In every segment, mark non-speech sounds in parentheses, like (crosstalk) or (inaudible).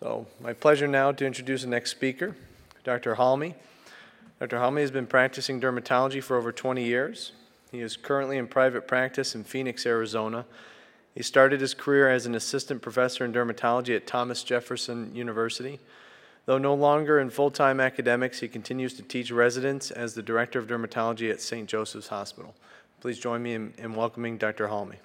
So, my pleasure now to introduce the next speaker, Dr. Halmi. Dr. Halmi has been practicing dermatology for over 20 years. He is currently in private practice in Phoenix, Arizona. He started his career as an assistant professor in dermatology at Thomas Jefferson University. Though no longer in full time academics, he continues to teach residents as the director of dermatology at St. Joseph's Hospital. Please join me in, in welcoming Dr. Halmi.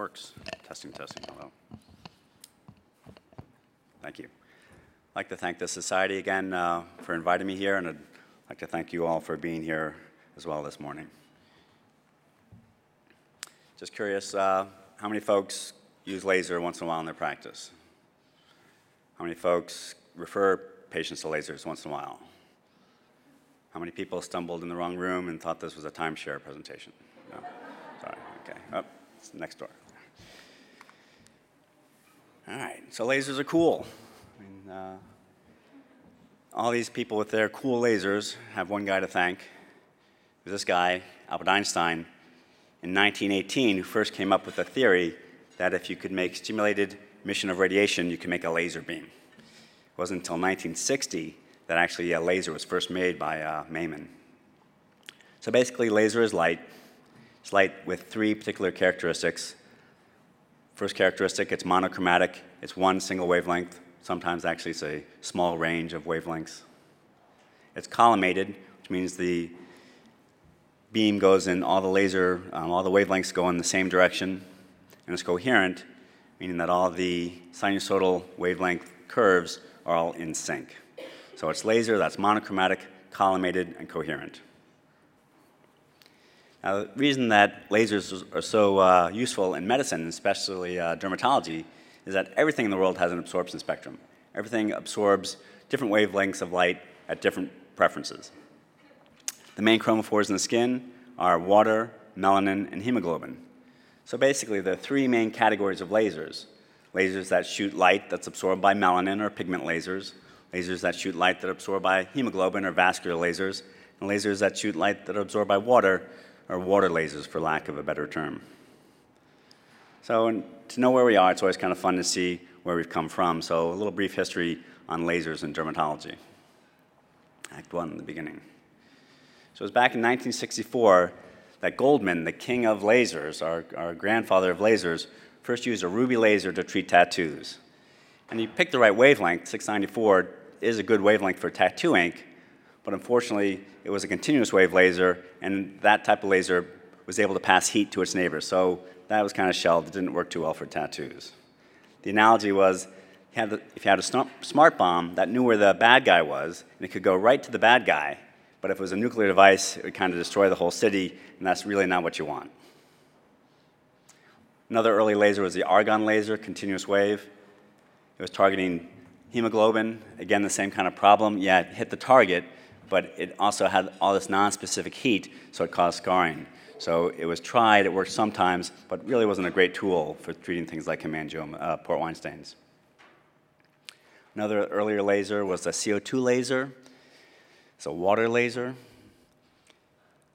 Works. Testing, testing. Hello. Thank you. I'd like to thank the Society again uh, for inviting me here, and I'd like to thank you all for being here as well this morning. Just curious, uh, how many folks use laser once in a while in their practice? How many folks refer patients to lasers once in a while? How many people stumbled in the wrong room and thought this was a timeshare presentation? No? Sorry, okay. Oh, it's next door. All right, so lasers are cool. I mean, uh, all these people with their cool lasers have one guy to thank. This guy, Albert Einstein, in 1918, who first came up with the theory that if you could make stimulated emission of radiation, you could make a laser beam. It wasn't until 1960 that actually a laser was first made by uh, Maiman. So basically, laser is light. It's light with three particular characteristics. First characteristic, it's monochromatic. It's one single wavelength. Sometimes actually it's a small range of wavelengths. It's collimated, which means the beam goes in all the laser, um, all the wavelengths go in the same direction. And it's coherent, meaning that all the sinusoidal wavelength curves are all in sync. So it's laser that's monochromatic, collimated, and coherent. Now, the reason that lasers are so uh, useful in medicine, especially uh, dermatology, is that everything in the world has an absorption spectrum. Everything absorbs different wavelengths of light at different preferences. The main chromophores in the skin are water, melanin, and hemoglobin. So basically, there are three main categories of lasers lasers that shoot light that's absorbed by melanin or pigment lasers, lasers that shoot light that are absorbed by hemoglobin or vascular lasers, and lasers that shoot light that are absorbed by water or water lasers, for lack of a better term. So, to know where we are, it's always kind of fun to see where we've come from. So, a little brief history on lasers in dermatology. Act one the beginning. So, it was back in 1964 that Goldman, the king of lasers, our, our grandfather of lasers, first used a ruby laser to treat tattoos. And he picked the right wavelength. 694 is a good wavelength for tattoo ink, but unfortunately, it was a continuous wave laser, and that type of laser was able to pass heat to its neighbors. So that was kind of shelved. It didn't work too well for tattoos. The analogy was if you had a smart bomb that knew where the bad guy was, and it could go right to the bad guy, but if it was a nuclear device, it would kind of destroy the whole city, and that's really not what you want. Another early laser was the argon laser, continuous wave. It was targeting hemoglobin. Again, the same kind of problem. Yeah, it hit the target, but it also had all this non-specific heat, so it caused scarring. So it was tried, it worked sometimes, but really wasn't a great tool for treating things like hemangioma, uh, port wine stains. Another earlier laser was the CO2 laser. It's a water laser.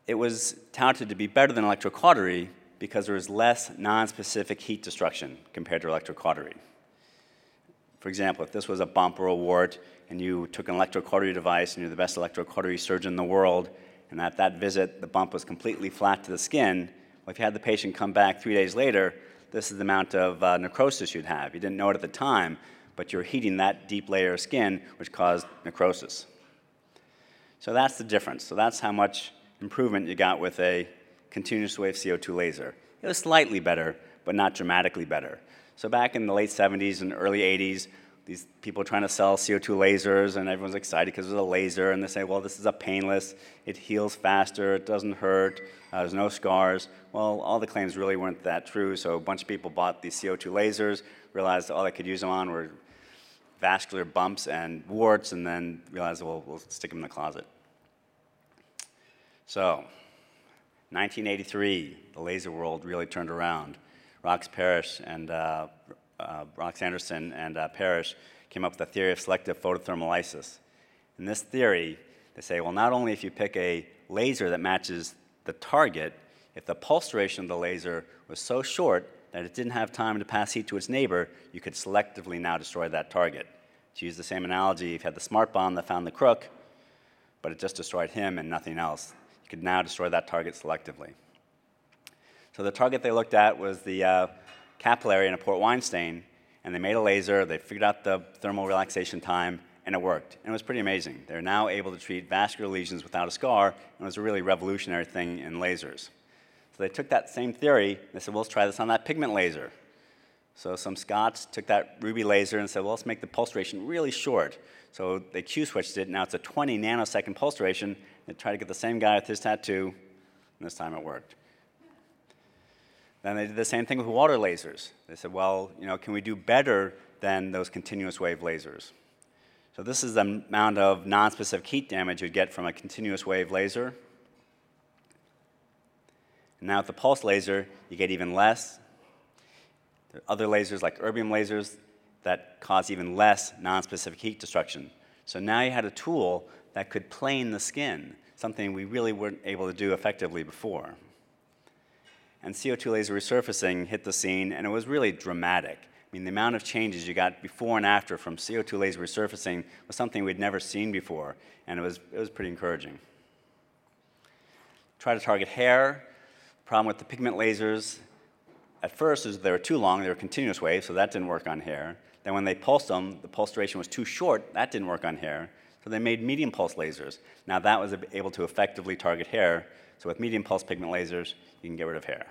It was touted to be better than electrocautery because there was less non-specific heat destruction compared to electrocautery. For example, if this was a bump or a wart, and you took an electrocautery device and you're the best electrocautery surgeon in the world, and at that visit the bump was completely flat to the skin, well, if you had the patient come back three days later, this is the amount of uh, necrosis you'd have. You didn't know it at the time, but you're heating that deep layer of skin, which caused necrosis. So that's the difference. So that's how much improvement you got with a continuous wave CO2 laser. It was slightly better, but not dramatically better. So back in the late 70s and early 80s, these people trying to sell CO2 lasers, and everyone's excited because it's a laser, and they say, well, this is a painless, it heals faster, it doesn't hurt, uh, there's no scars. Well, all the claims really weren't that true, so a bunch of people bought these CO2 lasers, realized all they could use them on were vascular bumps and warts, and then realized, well, we'll stick them in the closet. So, 1983, the laser world really turned around. Rox Parrish and uh, uh, Rox Anderson and uh, Parrish came up with the theory of selective photothermolysis. In this theory, they say, well, not only if you pick a laser that matches the target, if the pulse duration of the laser was so short that it didn't have time to pass heat to its neighbor, you could selectively now destroy that target. To use the same analogy, if you had the smart bomb that found the crook, but it just destroyed him and nothing else, you could now destroy that target selectively. So the target they looked at was the uh, capillary in a port wine stain, and they made a laser, they figured out the thermal relaxation time, and it worked. And it was pretty amazing. They're now able to treat vascular lesions without a scar, and it was a really revolutionary thing in lasers. So they took that same theory, they said, well, let's try this on that pigment laser. So some Scots took that ruby laser and said, well, let's make the pulse duration really short. So they Q-switched it, now it's a 20 nanosecond pulse duration. And they tried to get the same guy with his tattoo, and this time it worked. Then they did the same thing with water lasers. They said, well, you know, can we do better than those continuous wave lasers? So this is the amount of nonspecific heat damage you'd get from a continuous wave laser. And now with the pulse laser, you get even less. There are other lasers like erbium lasers that cause even less nonspecific heat destruction. So now you had a tool that could plane the skin, something we really weren't able to do effectively before. And CO2 laser resurfacing hit the scene, and it was really dramatic. I mean, the amount of changes you got before and after from CO2 laser resurfacing was something we'd never seen before, and it was, it was pretty encouraging. Try to target hair. Problem with the pigment lasers, at first, is they were too long, they were continuous waves, so that didn't work on hair. Then when they pulsed them, the pulse duration was too short, that didn't work on hair. So they made medium pulse lasers. Now that was able to effectively target hair. So with medium pulse pigment lasers, you can get rid of hair.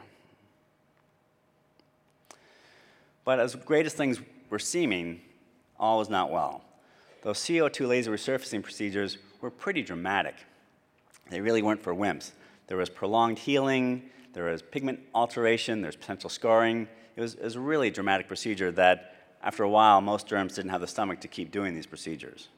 But as great as things were seeming, all was not well. Those CO2 laser resurfacing procedures were pretty dramatic. They really weren't for wimps. There was prolonged healing, there was pigment alteration, there's potential scarring. It was, it was a really dramatic procedure that, after a while, most derms didn't have the stomach to keep doing these procedures.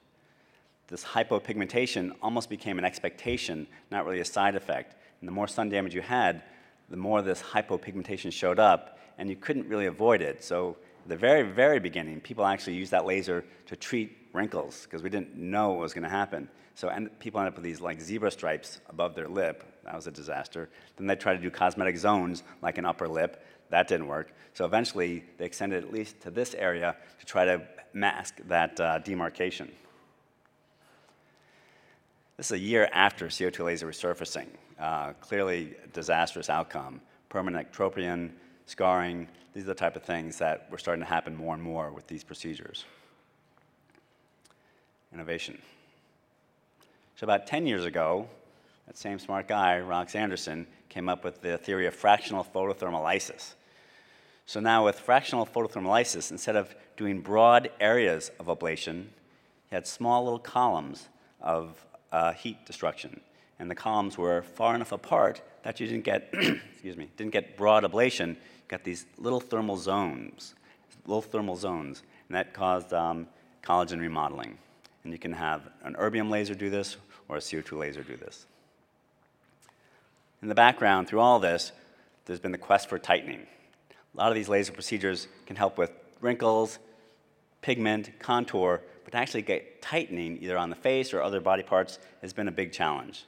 This hypopigmentation almost became an expectation, not really a side effect. And the more sun damage you had, the more this hypopigmentation showed up, and you couldn't really avoid it. So, at the very, very beginning, people actually used that laser to treat wrinkles because we didn't know what was going to happen. So and people end up with these like zebra stripes above their lip. That was a disaster. Then they tried to do cosmetic zones like an upper lip. That didn't work. So eventually they extended at least to this area to try to mask that uh, demarcation. This is a year after CO2 laser resurfacing. Uh, clearly, disastrous outcome. Permanent ectropion, scarring, these are the type of things that were starting to happen more and more with these procedures. Innovation. So about 10 years ago, that same smart guy, Rox Anderson, came up with the theory of fractional photothermolysis. So now with fractional photothermolysis, instead of doing broad areas of ablation, he had small little columns of uh, heat destruction. And the columns were far enough apart that you didn't get, (clears throat) excuse me, didn't get broad ablation. You got these little thermal zones, little thermal zones, and that caused um, collagen remodeling. And you can have an erbium laser do this or a CO2 laser do this. In the background, through all this, there's been the quest for tightening. A lot of these laser procedures can help with wrinkles, pigment, contour, but to actually get tightening either on the face or other body parts has been a big challenge.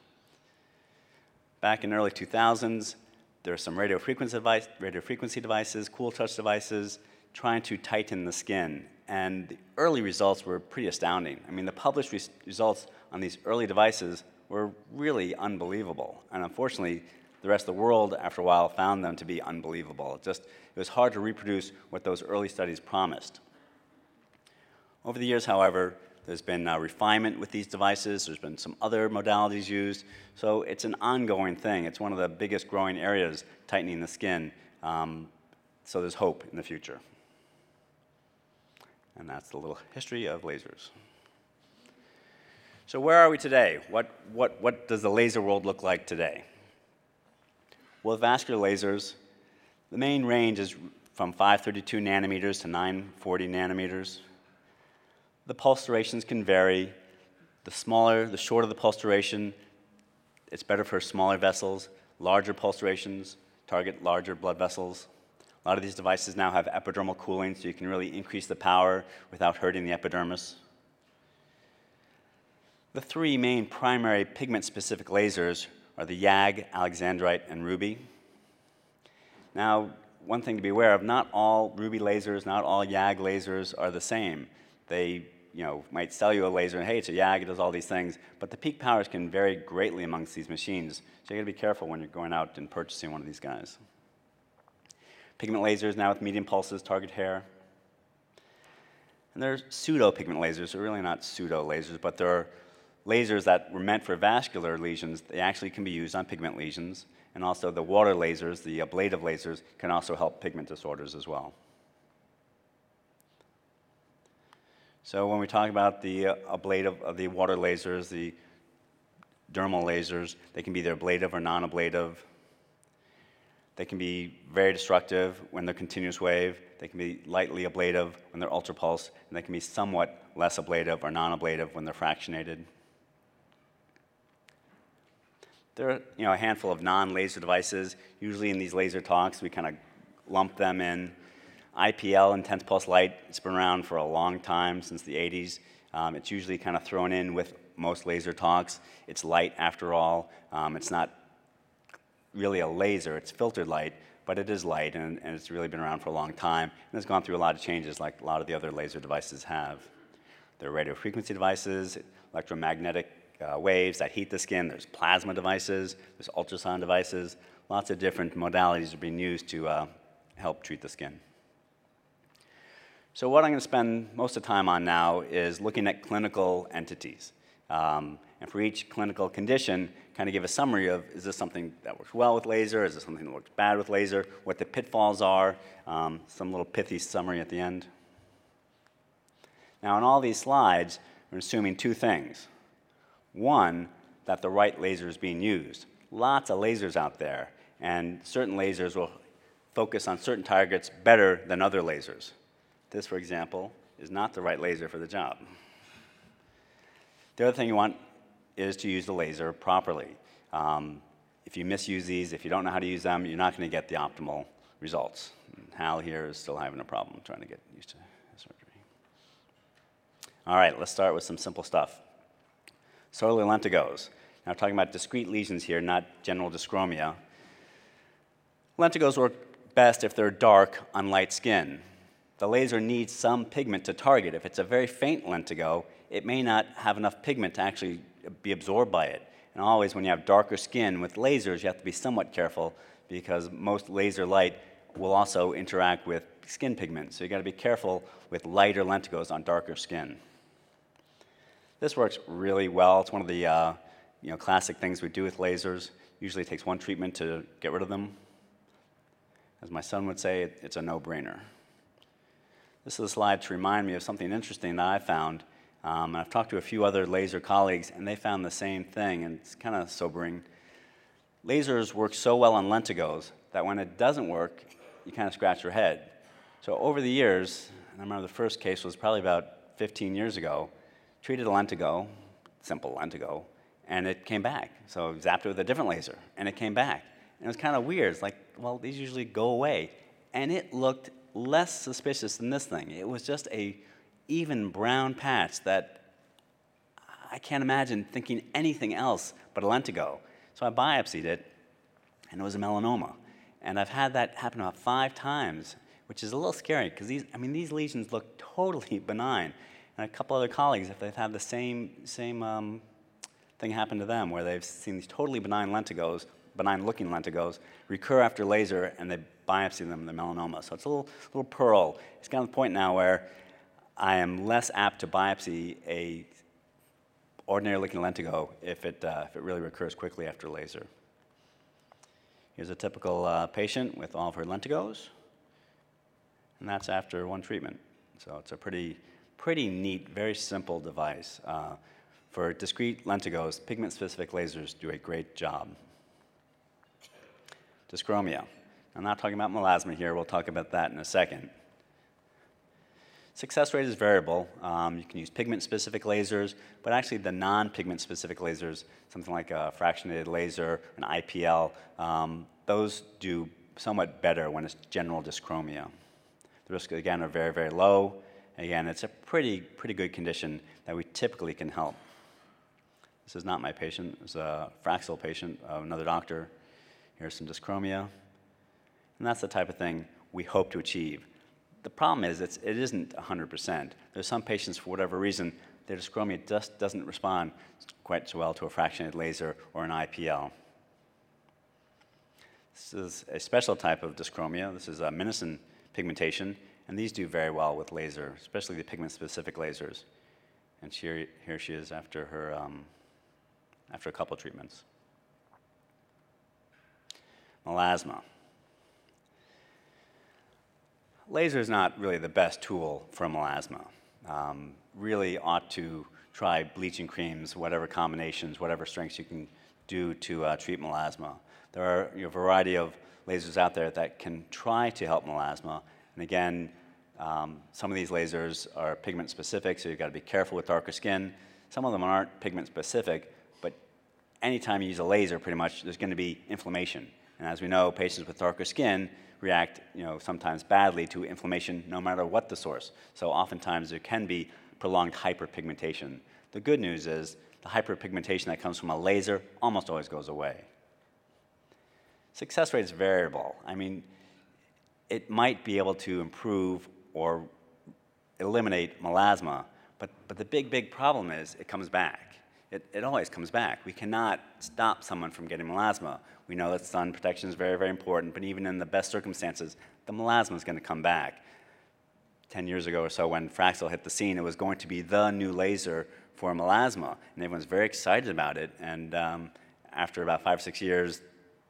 Back in the early 2000s, there were some radio frequency, device, devices, cool touch devices, trying to tighten the skin. And the early results were pretty astounding. I mean, the published res results on these early devices were really unbelievable. And unfortunately, the rest of the world, after a while, found them to be unbelievable. It just it was hard to reproduce what those early studies promised. Over the years, however, there's been uh, refinement with these devices. There's been some other modalities used. So it's an ongoing thing. It's one of the biggest growing areas, tightening the skin. Um, so there's hope in the future. And that's the little history of lasers. So where are we today? What, what, what does the laser world look like today? Well, with vascular lasers, the main range is from 532 nanometers to 940 nanometers. The pulse durations can vary. The smaller, the shorter the pulse duration, it's better for smaller vessels. Larger pulse durations target larger blood vessels. A lot of these devices now have epidermal cooling, so you can really increase the power without hurting the epidermis. The three main primary pigment-specific lasers are the YAG, Alexandrite, and Ruby. Now, one thing to be aware of, not all Ruby lasers, not all YAG lasers are the same. They you know, might sell you a laser and, hey, it's a YAG, it does all these things, but the peak powers can vary greatly amongst these machines, so you gotta be careful when you're going out and purchasing one of these guys. Pigment lasers now with medium pulses target hair. And they're pseudo pigment lasers, they're really not pseudo lasers, but they're lasers that were meant for vascular lesions, they actually can be used on pigment lesions. And also the water lasers, the ablative lasers, can also help pigment disorders as well. So when we talk about the uh, ablative, uh, the water lasers, the dermal lasers, they can be either ablative or non-ablative. They can be very destructive when they're continuous wave. They can be lightly ablative when they're ultrapulse, and they can be somewhat less ablative or non-ablative when they're fractionated. There are you know, a handful of non-laser devices. Usually in these laser talks, we kind of lump them in. IPL, intense pulse light, it's been around for a long time, since the 80s. Um, it's usually kind of thrown in with most laser talks. It's light after all. Um, it's not really a laser, it's filtered light, but it is light and, and, it's really been around for a long time. And it's gone through a lot of changes like a lot of the other laser devices have. There are radio frequency devices, electromagnetic uh, waves that heat the skin. There's plasma devices, there's ultrasound devices. Lots of different modalities are being used to uh, help treat the skin. So what I'm going to spend most of the time on now is looking at clinical entities. Um, and for each clinical condition, kind of give a summary of, is this something that works well with laser? Is this something that works bad with laser? What the pitfalls are? Um, some little pithy summary at the end. Now, in all these slides, we're assuming two things. One, that the right laser is being used. Lots of lasers out there, and certain lasers will focus on certain targets better than other lasers. This, for example, is not the right laser for the job. The other thing you want is to use the laser properly. Um, if you misuse these, if you don't know how to use them, you're not going to get the optimal results. Hal here is still having a problem trying to get used to surgery. All right, let's start with some simple stuff. Solar lentigos. Now, talking about discrete lesions here, not general dyschromia. Lentigos work best if they're dark on light skin. The laser needs some pigment to target. If it's a very faint lentigo, it may not have enough pigment to actually be absorbed by it. And always, when you have darker skin with lasers, you have to be somewhat careful because most laser light will also interact with skin pigment. So you've got to be careful with lighter lentigos on darker skin. This works really well. It's one of the uh, you know, classic things we do with lasers. Usually it takes one treatment to get rid of them. As my son would say, it's a no-brainer. This is a slide to remind me of something interesting that I found. Um, I've talked to a few other laser colleagues, and they found the same thing, and it's kind of sobering. Lasers work so well on lentigos that when it doesn't work, you kind of scratch your head. So over the years, and I remember the first case was probably about 15 years ago, treated a lentigo, simple lentigo, and it came back. So zapped it with a different laser, and it came back. And it was kind of weird. It's like, well, these usually go away. And it looked less suspicious than this thing. It was just a even brown patch that I can't imagine thinking anything else but a lentigo. So I biopsied it, and it was a melanoma. And I've had that happen about five times, which is a little scary because these, I mean, these lesions look (laughs) totally benign and a couple other colleagues, if they've had the same, same um, thing happen to them, where they've seen these totally benign lentigos, benign looking lentigos, recur after laser, and they biopsy them the melanoma. So it's a little, little pearl. It's gotten to the point now where I am less apt to biopsy a ordinary looking lentigo if it, uh, if it really recurs quickly after laser. Here's a typical uh, patient with all of her lentigos, and that's after one treatment. So it's a pretty pretty neat, very simple device. Uh, for discrete lentigos, pigment-specific lasers do a great job. Dyschromia. I'm not talking about melasma here. We'll talk about that in a second. Success rate is variable. Um, you can use pigment-specific lasers, but actually the non-pigment-specific lasers, something like a fractionated laser, an IPL, um, those do somewhat better when it's general dyschromia. The risks, again, are very, very low. Again, it's a pretty, pretty good condition that we typically can help. This is not my patient. It's a Fraxel patient of another doctor. Here's some dyschromia. And that's the type of thing we hope to achieve. The problem is it's, it isn't 100%. There's some patients, for whatever reason, their dyschromia just doesn't respond quite so well to a fractionated laser or an IPL. This is a special type of dyschromia. This is a Minocin pigmentation, and these do very well with laser, especially the pigment-specific lasers. And here, here she is after, her, um, after a couple treatments. Melasma. Laser is not really the best tool for melasma. Um, really ought to try bleaching creams, whatever combinations, whatever strengths you can do to uh, treat melasma. There are you know, a variety of lasers out there that can try to help melasma. And again, um, some of these lasers are pigment specific, so you've got to be careful with darker skin. Some of them aren't pigment specific, but anytime you use a laser, pretty much, there's going to be inflammation. And as we know, patients with darker skin react, you know, sometimes badly to inflammation no matter what the source. So oftentimes there can be prolonged hyperpigmentation. The good news is the hyperpigmentation that comes from a laser almost always goes away. Success rate is variable. I mean, it might be able to improve or eliminate melasma, but, but the big, big problem is it comes back it, it always comes back. We cannot stop someone from getting melasma. We know that sun protection is very, very important, but even in the best circumstances, the melasma is going to come back. 10 years ago or so, when Fraxel hit the scene, it was going to be the new laser for melasma, and everyone's very excited about it. And um, after about five or six years,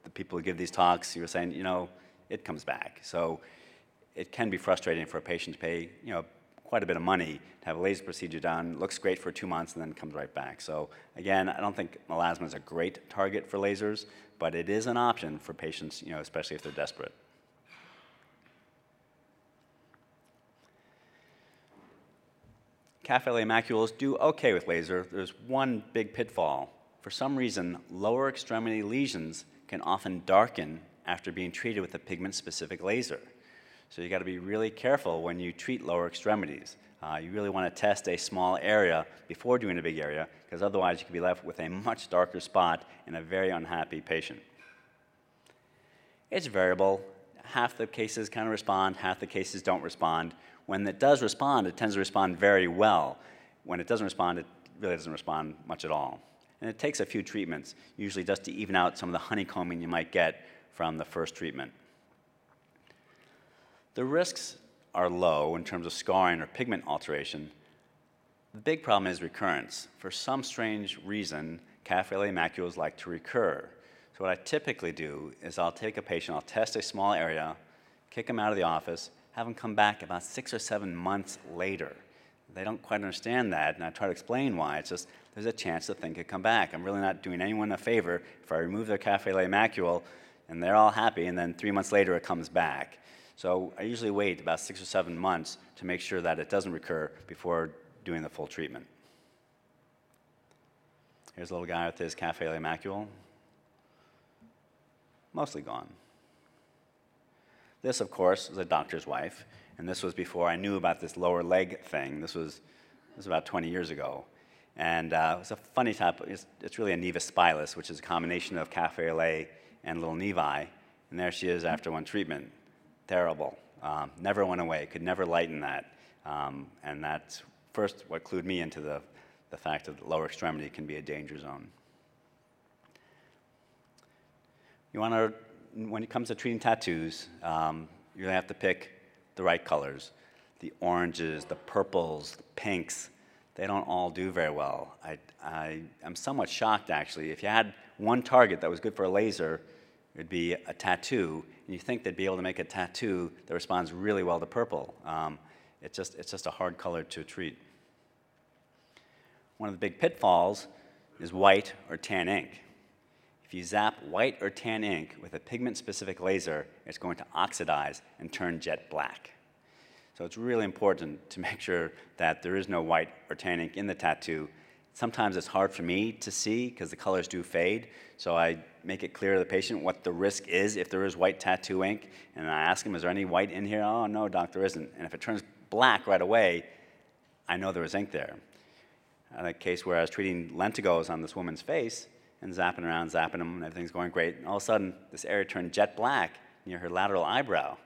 the people who give these talks, you were saying, you know, it comes back. So it can be frustrating for a patient to pay, you know, quite a bit of money to have a laser procedure done. Looks great for two months and then comes right back. So again, I don't think melasma is a great target for lasers, but it is an option for patients, you know, especially if they're desperate. Lait macules do okay with laser. There's one big pitfall. For some reason, lower extremity lesions can often darken after being treated with a pigment-specific laser. So you got to be really careful when you treat lower extremities. Uh, you really want to test a small area before doing a big area, because otherwise you could be left with a much darker spot in a very unhappy patient. It's variable. Half the cases kind of respond, half the cases don't respond. When it does respond, it tends to respond very well. When it doesn't respond, it really doesn't respond much at all. And it takes a few treatments, usually just to even out some of the honeycombing you might get from the first treatment. The risks are low in terms of scarring or pigment alteration. The big problem is recurrence. For some strange reason, lait macules like to recur. So what I typically do is I'll take a patient, I'll test a small area, kick them out of the office, have them come back about six or seven months later. They don't quite understand that, and I try to explain why. It's just there's a chance the thing could come back. I'm really not doing anyone a favor if I remove their lait macule and they're all happy, and then three months later it comes back. So I usually wait about six or seven months to make sure that it doesn't recur before doing the full treatment. Here's a little guy with his cafe au macule. Mostly gone. This, of course, is a doctor's wife, and this was before I knew about this lower leg thing. This was, this was about 20 years ago. And uh, it was a funny type, it's, it's really a nevus spilus, which is a combination of cafe au and little nevi. And there she is after one treatment terrible. Um, never went away, could never lighten that. Um, and that's first what clued me into the, the fact that the lower extremity can be a danger zone. You want to, when it comes to treating tattoos, um, you really have to pick the right colors. The oranges, the purples, the pinks, they don't all do very well. I, I, am somewhat shocked actually. If you had one target that was good for a laser, it would be a tattoo, and you think they'd be able to make a tattoo that responds really well to purple. Um, it's, just, it's just a hard color to treat. One of the big pitfalls is white or tan ink. If you zap white or tan ink with a pigment-specific laser, it's going to oxidize and turn jet black. So it's really important to (laughs) make sure that there is no white or tan ink in the tattoo. Sometimes it's hard for me to see because the colors do fade, so I make it clear to the patient what the risk is if there is white tattoo ink. And I ask them, is there any white in here? Oh, no, doc, there isn't. And if it turns black right away, I know there was ink there. I had a case where I was treating lentigos on this woman's face and zapping around, zapping them, and everything's going great. And all of a sudden, this area turned jet black near her lateral eyebrow.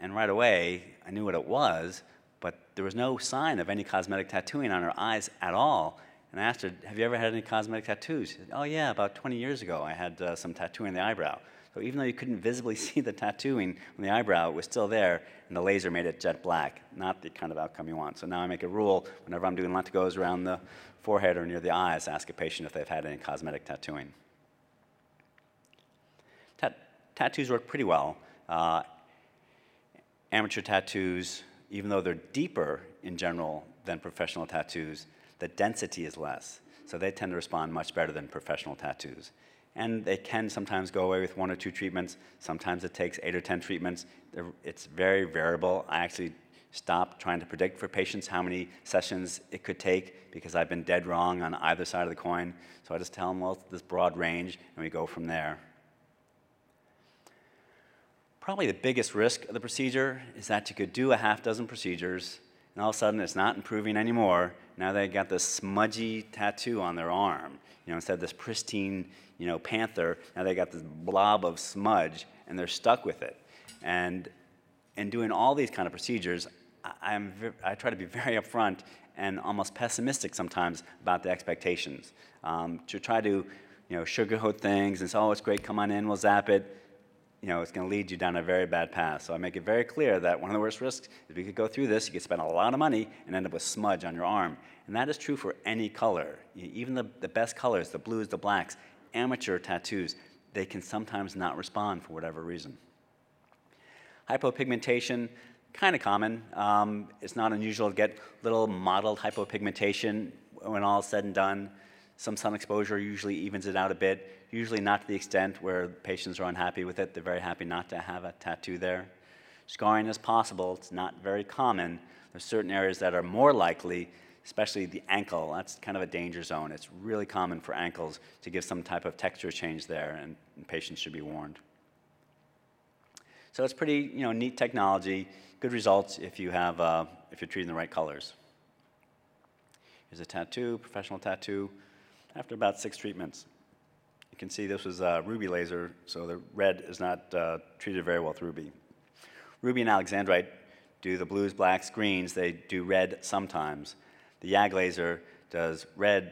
And right away, I knew what it was, but there was no sign of any cosmetic tattooing on her eyes at all. And I asked her, Have you ever had any cosmetic tattoos? She said, Oh, yeah, about 20 years ago, I had uh, some tattooing in the eyebrow. So even though you couldn't visibly (laughs) see the tattooing on the eyebrow, it was still there, and the laser made it jet black, not the kind of outcome you want. So now I make a rule whenever I'm doing lentigos around the forehead or near the eyes, ask a patient if they've had any cosmetic tattooing. Tat- tattoos work pretty well. Uh, amateur tattoos, even though they're deeper in general than professional tattoos, the density is less. So they tend to respond much better than professional tattoos. And they can sometimes go away with one or two treatments. Sometimes it takes eight or 10 treatments. It's very variable. I actually stopped trying to predict for patients how many sessions it could take because I've been dead wrong on either side of the coin. So I just tell them, well, it's this broad range, and we go from there. Probably the biggest risk of the procedure is that you could do a half dozen procedures, and all of a sudden it's not improving anymore. Now they got this smudgy tattoo on their arm. You know, instead of this pristine, you know, panther, now they got this blob of smudge, and they're stuck with it. And in doing all these kind of procedures, I, am I try to be very upfront and almost pessimistic sometimes about the expectations. Um, to try to, you know, sugarcoat things and say, oh, it's great, come on in, we'll zap it you know, it's going to lead you down a very bad path. So I make it very clear that one of the worst risks is we could go through this, you could spend a lot of money and end up with smudge on your arm. And that is true for any color. Even the, the best colors, the blues, the blacks, amateur tattoos, they can sometimes not respond for whatever reason. Hypopigmentation, kind of common. Um, it's not unusual to get little mottled hypopigmentation when all is said and done. Some sun exposure usually evens it out a bit usually not to the extent where patients are unhappy with it. They're very happy not to have a tattoo there. Scarring is possible, it's not very common. There's certain areas that are more likely, especially the ankle. That's kind of a danger zone. It's really common for ankles to give some type of texture change there, and, patients should be warned. So it's pretty, you know, neat technology, good results if you have, uh, if you're treating the right colors. Here's a tattoo, professional tattoo, after about six treatments. You can see this was a ruby laser, so the red is not uh, treated very well with ruby. Ruby and alexandrite do the blues, blacks, greens. They do red sometimes. The YAG laser does red,